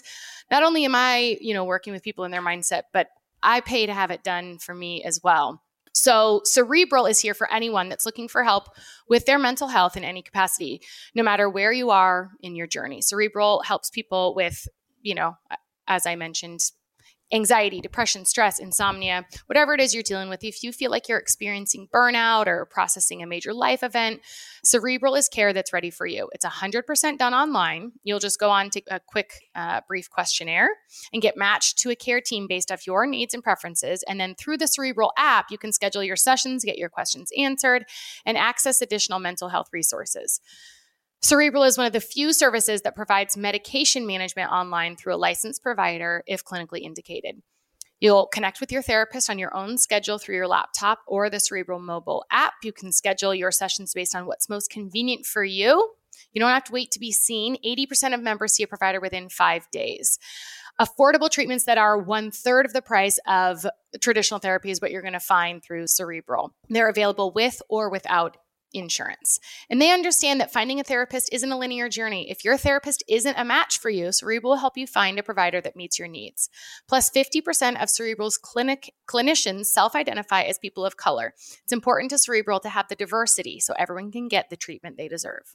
not only am I, you know, working with people in their mindset, but I pay to have it done for me as well. So, Cerebral is here for anyone that's looking for help with their mental health in any capacity, no matter where you are in your journey. Cerebral helps people with, you know, as I mentioned, anxiety, depression, stress, insomnia, whatever it is you're dealing with. If you feel like you're experiencing burnout or processing a major life event, Cerebral is care that's ready for you. It's 100% done online. You'll just go on, to a quick, uh, brief questionnaire and get matched to a care team based off your needs and preferences. And then through the Cerebral app, you can schedule your sessions, get your questions answered, and access additional mental health resources. Cerebral is one of the few services that provides medication management online through a licensed provider if clinically indicated. You'll connect with your therapist on your own schedule through your laptop or the Cerebral mobile app. You can schedule your sessions based on what's most convenient for you. You don't have to wait to be seen. 80% of members see a provider within five days. Affordable treatments that are one third of the price of traditional therapy is what you're going to find through Cerebral. They're available with or without insurance. And they understand that finding a therapist isn't a linear journey. If your therapist isn't a match for you, Cerebral will help you find a provider that meets your needs. Plus, 50% of Cerebral's clinic clinicians self-identify as people of color. It's important to Cerebral to have the diversity so everyone can get the treatment they deserve.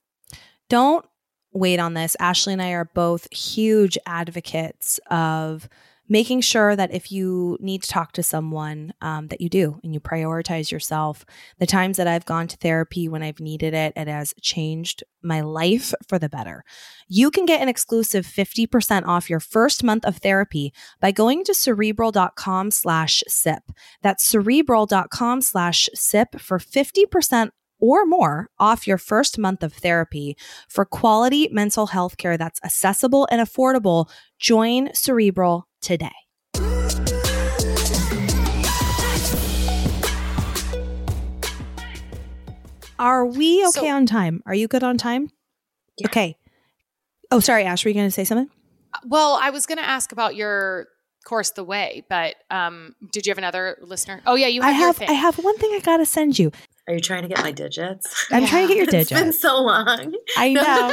don't wait on this. Ashley and I are both huge advocates of making sure that if you need to talk to someone, um, that you do and you prioritize yourself. The times that I've gone to therapy when I've needed it, it has changed my life for the better. You can get an exclusive 50% off your first month of therapy by going to cerebral.com slash sip. That's cerebral.com slash sip for 50% or more off your first month of therapy for quality mental health care that's accessible and affordable. Join Cerebral today. Are we okay So- on time? Are you good on time? Yeah. Okay. Oh, sorry, Ash. Were you going to say something? Well, I was going to ask about your course, The Way, but um, did you have another listener? Oh, yeah, you have, I have. I have one thing I got to send you. Are you trying to get my digits? I'm trying to get your digits. It's been so long. I know.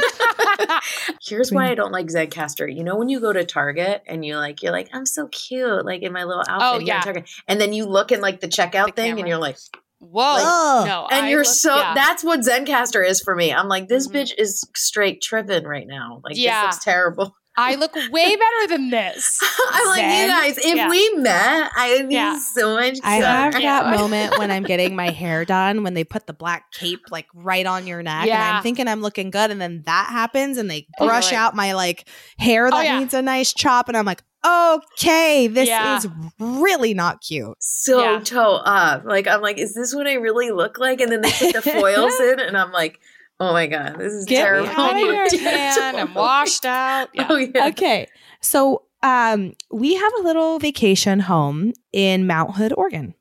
Here's why I don't like Zencastr. You know when you go to Target and you like you're like I'm so cute like in my little outfit Oh, yeah. Target and then you look in like the checkout The thing camera. and you're like Whoa. Ugh. no. and I you're look- so yeah. that's what Zencastr is for me. I'm like this Mhm. bitch is straight tripping right now. Like Yeah. this looks terrible. I look way better than this. I'm like you guys, if Yeah. we met, I'd be Yeah. so much I have Yeah. that moment when I'm getting my hair done when they put the black cape like right on your neck and I'm thinking I'm looking good and then that happens and they Oh, you're brush like- out my like hair oh, that yeah. needs a nice chop and I'm like, okay, this Yeah. is really not cute. so Yeah. toe up. Like I'm like, is this what I really look like? And then they put the foils in, and I'm like, oh my god, this is Get me terrible. out of here. tan, I'm washed out. Yeah. Oh yeah. Okay. So um we have a little vacation home in Mount Hood, Oregon.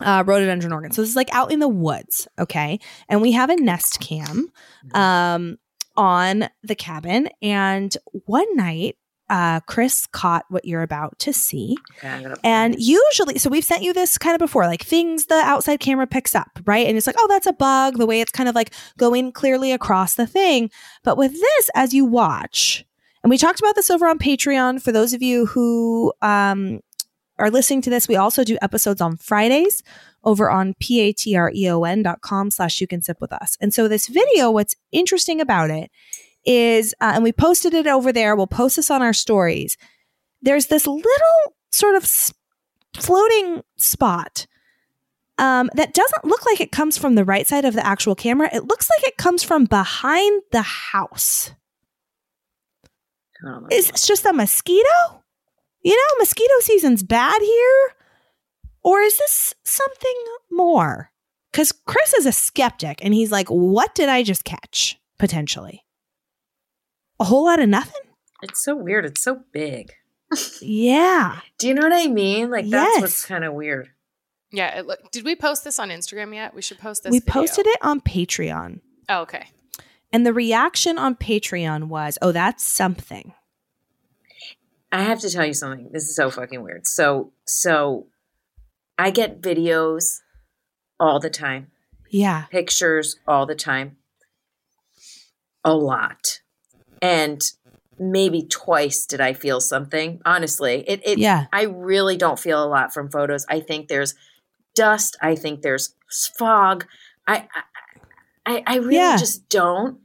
Uh, rhododendron, Oregon. So this is like out in the woods, okay? And we have a nest cam um, on the cabin. And one night, uh, Chris caught what you're about to see. Okay, And usually, so we've sent you this kind of before, like things the outside camera picks up, right? And it's like, oh, that's a bug, the way it's kind of like going clearly across the thing. But with this, as you watch, and we talked about this over on Patreon for those of you who um, are listening to this, we also do episodes on Fridays over on p-a-t-r-e-o-n dot com slash you can sip with us. And so this video, what's interesting about it is, uh, and we posted it over there, we'll post this on our stories. There's this little sort of floating spot um, that doesn't look like it comes from the right side of the actual camera. It looks like it comes from behind the house. Oh Is this just a mosquito? You know, mosquito season's bad here. Or is this something more? Because Chris is a skeptic and he's like, what did I just catch potentially? A whole lot of nothing? It's so weird. It's so big. Yeah. Do you know what I mean? Like that's Yes. what's kind of weird. Yeah. It look, did we post this on Instagram yet? We should post this. we video. posted it on Patreon. Oh, okay. And the reaction on Patreon was, oh, that's something. I have to tell you something. This is so fucking weird. So so I get videos all the time, Yeah. pictures all the time. A lot. And maybe twice did I feel something. Honestly, it it Yeah. I really don't feel a lot from photos. I think there's dust. I think there's fog. I I, I, really Yeah. just don't.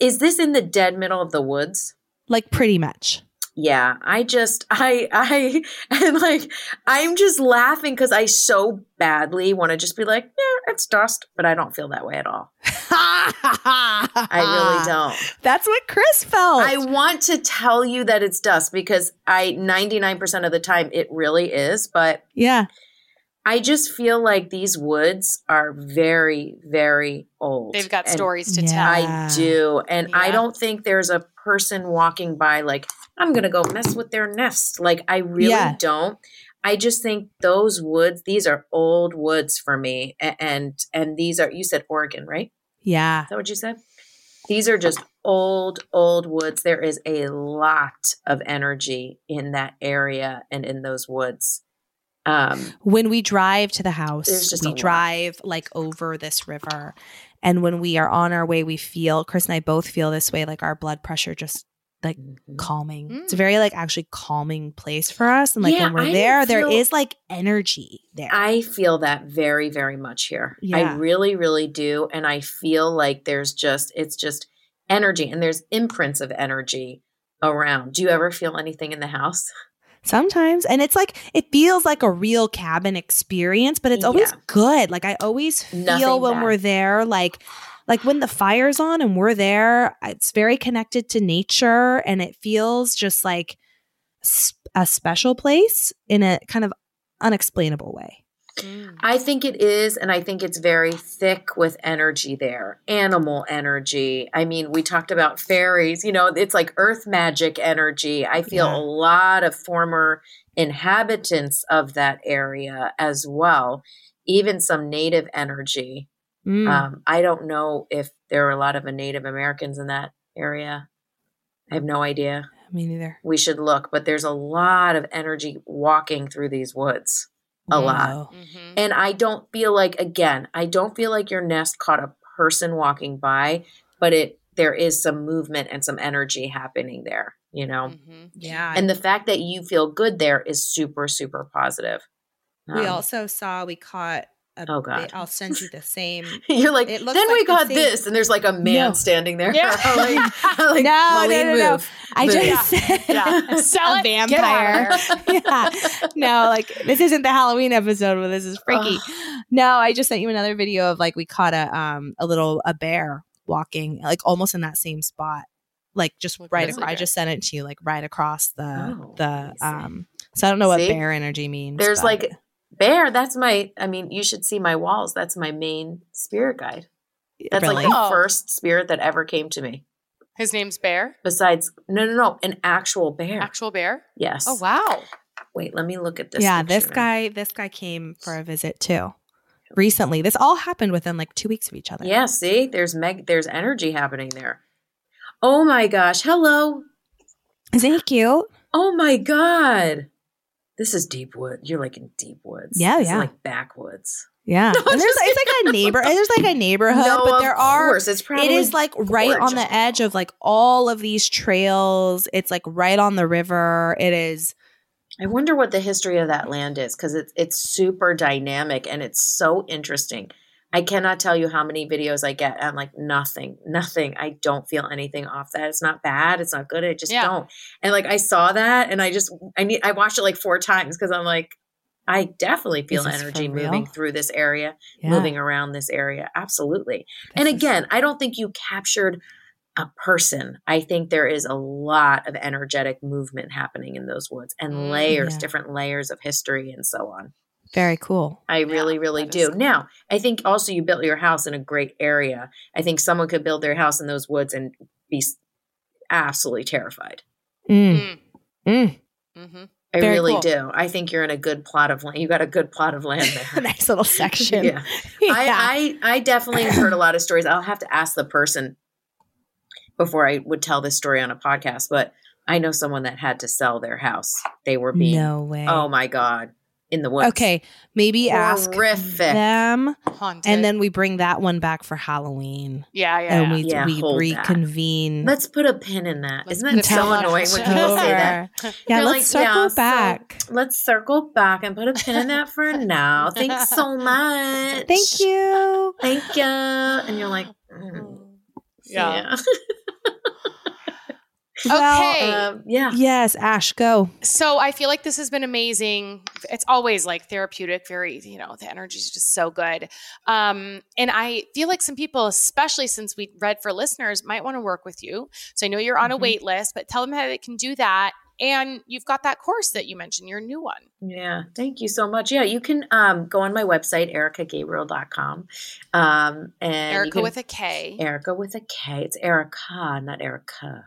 Is this in the dead middle of the woods? Like pretty much. Yeah, I just I I and like I'm just laughing because I so badly want to just be like, yeah, it's dust, but I don't feel that way at all. I I really don't. That's what Chris felt. I want to tell you that it's dust because I 99% of the time it really is, but yeah. I just feel like these woods are very, very old. They've got And stories to Yeah. tell. I do. And I don't think there's a person walking by like, I'm to go mess with their nest. Like, I really Yeah. don't. I just think those woods, these are old woods for me. And, and these are, you said Oregon, right? Yeah. Is that what you said? These are just old, old woods. There is a lot of energy in that area and in those woods. Um, When we drive to the house, we drive like over this river. And when we are on our way, we feel, Chris and I both feel this way, like our blood pressure just like calming. It's a Mm. very like actually calming place for us. And like Yeah, when we're I there, there feel- is like energy there. I feel that very, very much here. I really, really do. And I feel like there's just, it's just energy and there's imprints of energy around. Do you ever feel anything in the house? Sometimes. And it's like, it feels like a real cabin experience, but it's always Yeah. good. Like I always feel Nothing when bad. we're there, like, like when the fire's on and we're there, it's very connected to nature and it feels just like a special place in a kind of unexplainable way. Mm. I think it is. And I think it's very thick with energy there, animal energy. I mean, we talked about fairies, you know, it's like earth magic energy. I feel Yeah. a lot of former inhabitants of that area as well, even some native energy. Mm. Um, I don't know if there are a lot of Native Americans in that area. I have no idea. Me neither. We should look, but there's a lot of energy walking through these woods. A lot. Wow. Mhm. And I don't feel like again, I don't feel like your nest caught a person walking by, but it there is some movement and some energy happening there, you know. Mhm. Yeah. And the fact that you feel good there is super super positive. we Um, also saw, we caught a Oh, God. bit- I'll send you the same. You're like, It then looks we like the got same- this, and there's like a man No. standing there. Yeah. like, like, No, Molly, no, no, no. move. I Move. just said Yeah. Sell a it, vampire. out yeah. No, like this isn't the Halloween episode where this is freaky. no, I just sent you another video of like we caught a um a little a bear walking like almost in that same spot. Like just What right grizzly across, I just sent it to you like right across the Oh, the um so I don't know what See? bear energy means. There's but- like bear. That's my. I mean, you should see my walls. That's my main spirit guide. That's really? like the Oh. first spirit that ever came to me. His name's Bear. Besides, no, no, no, an actual bear. Actual bear. yes. Oh wow. Wait, let me look at this. yeah, picture this now. guy this guy came for a visit too. Recently. This all happened within like 2 weeks of each other. Yeah, see, there's meg. There's energy happening there. Oh my gosh! Hello. Isn't he cute? Oh my god. This is deep wood. You're like in deep woods. Yeah, This is yeah. like backwoods. Yeah. No, there's just it's like a neighbor there's like a neighborhood, no, but there are course. It's probably it is like right on the edge of like all of these trails. It's like right on the river. It is I wonder what the history of that land is because it's it's super dynamic and it's so interesting. I cannot tell you how many videos I get. I'm like nothing, nothing. I don't feel anything off that. It's not bad. It's not good. I just Yeah. don't. And like I saw that and I just I need I watched it like four times because I'm like I definitely feel energy moving through this area, Yeah. moving around this area. Absolutely. and This is- again, I don't think you captured a person. I think there is a lot of energetic movement happening in those woods and Mm, layers, yeah. different layers of history and so on. Very cool. I really, really do. cool. Now, I think also you built your house in a great area. I think someone could build their house in those woods and be absolutely terrified. Mm. Mm. Mm-hmm. I Very really cool. do. I think you're in a good plot of land. You got a good plot of land there. nice little section. yeah. Yeah. I, I I definitely heard a lot of stories. I'll have to ask the person before I would tell this story on a podcast, but I know someone that had to sell their house. They were being no way. oh my god, in the woods. okay, maybe ask Horrific. them, Haunted. and then we bring that one back for Halloween, yeah, yeah, and yeah. we Yeah, we hold that. reconvene. Let's put a pin in that. Let's Isn't that so annoying when people say that? Yeah, You're let's like, circle yeah, so back. Let's circle back and put a pin in that for now. Thanks so much. Thank you. Thank you. And you're like, mm, Yeah. Well, Okay. Um, yeah. Yes, Ash, go. So I feel like this has been amazing. It's always like therapeutic, very, you know, the energy is just so good. Um, and I feel like some people, especially since we read for listeners, might want to work with you. So I know you're on a Mhm. wait list, but tell them how they can do that. And you've got that course that you mentioned, your new one. Yeah, thank you so much. Yeah, you can um, go on my website, erikagabriel.com. Um, and Erika can- with a K. Erika with a K. It's Erika, not Erica.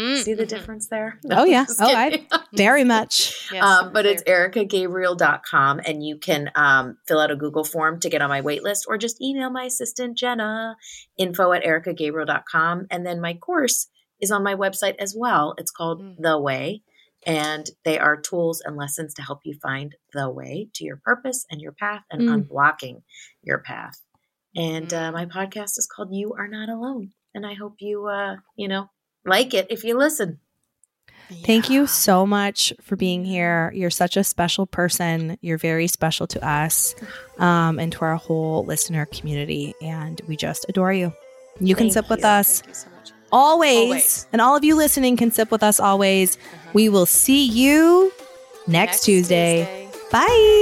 Mm, See the mhm. difference there? Oh, yeah. Oh, I- Very much. Yes, um, but it's clear. erikagabriel.com and you can um, fill out a Google form to get on my wait list or just email my assistant, Jenna, info at erikagabriel.com. And then my course is on my website as well. It's called Mm. The Way. And they are tools and lessons to help you find the way to your purpose and your path and Mm. unblocking your path. And uh, Mm. my podcast is called You Are Not Alone. And I hope you, uh, you know, like it if you listen. Thank you so much for being here. You're such a special person. You're very special to us um, and to our whole listener community. And we just adore you. You can Thank sip with us so always. Always. And all of you listening can sip with us always. Uh-huh. We will see you next, Tuesday. Bye.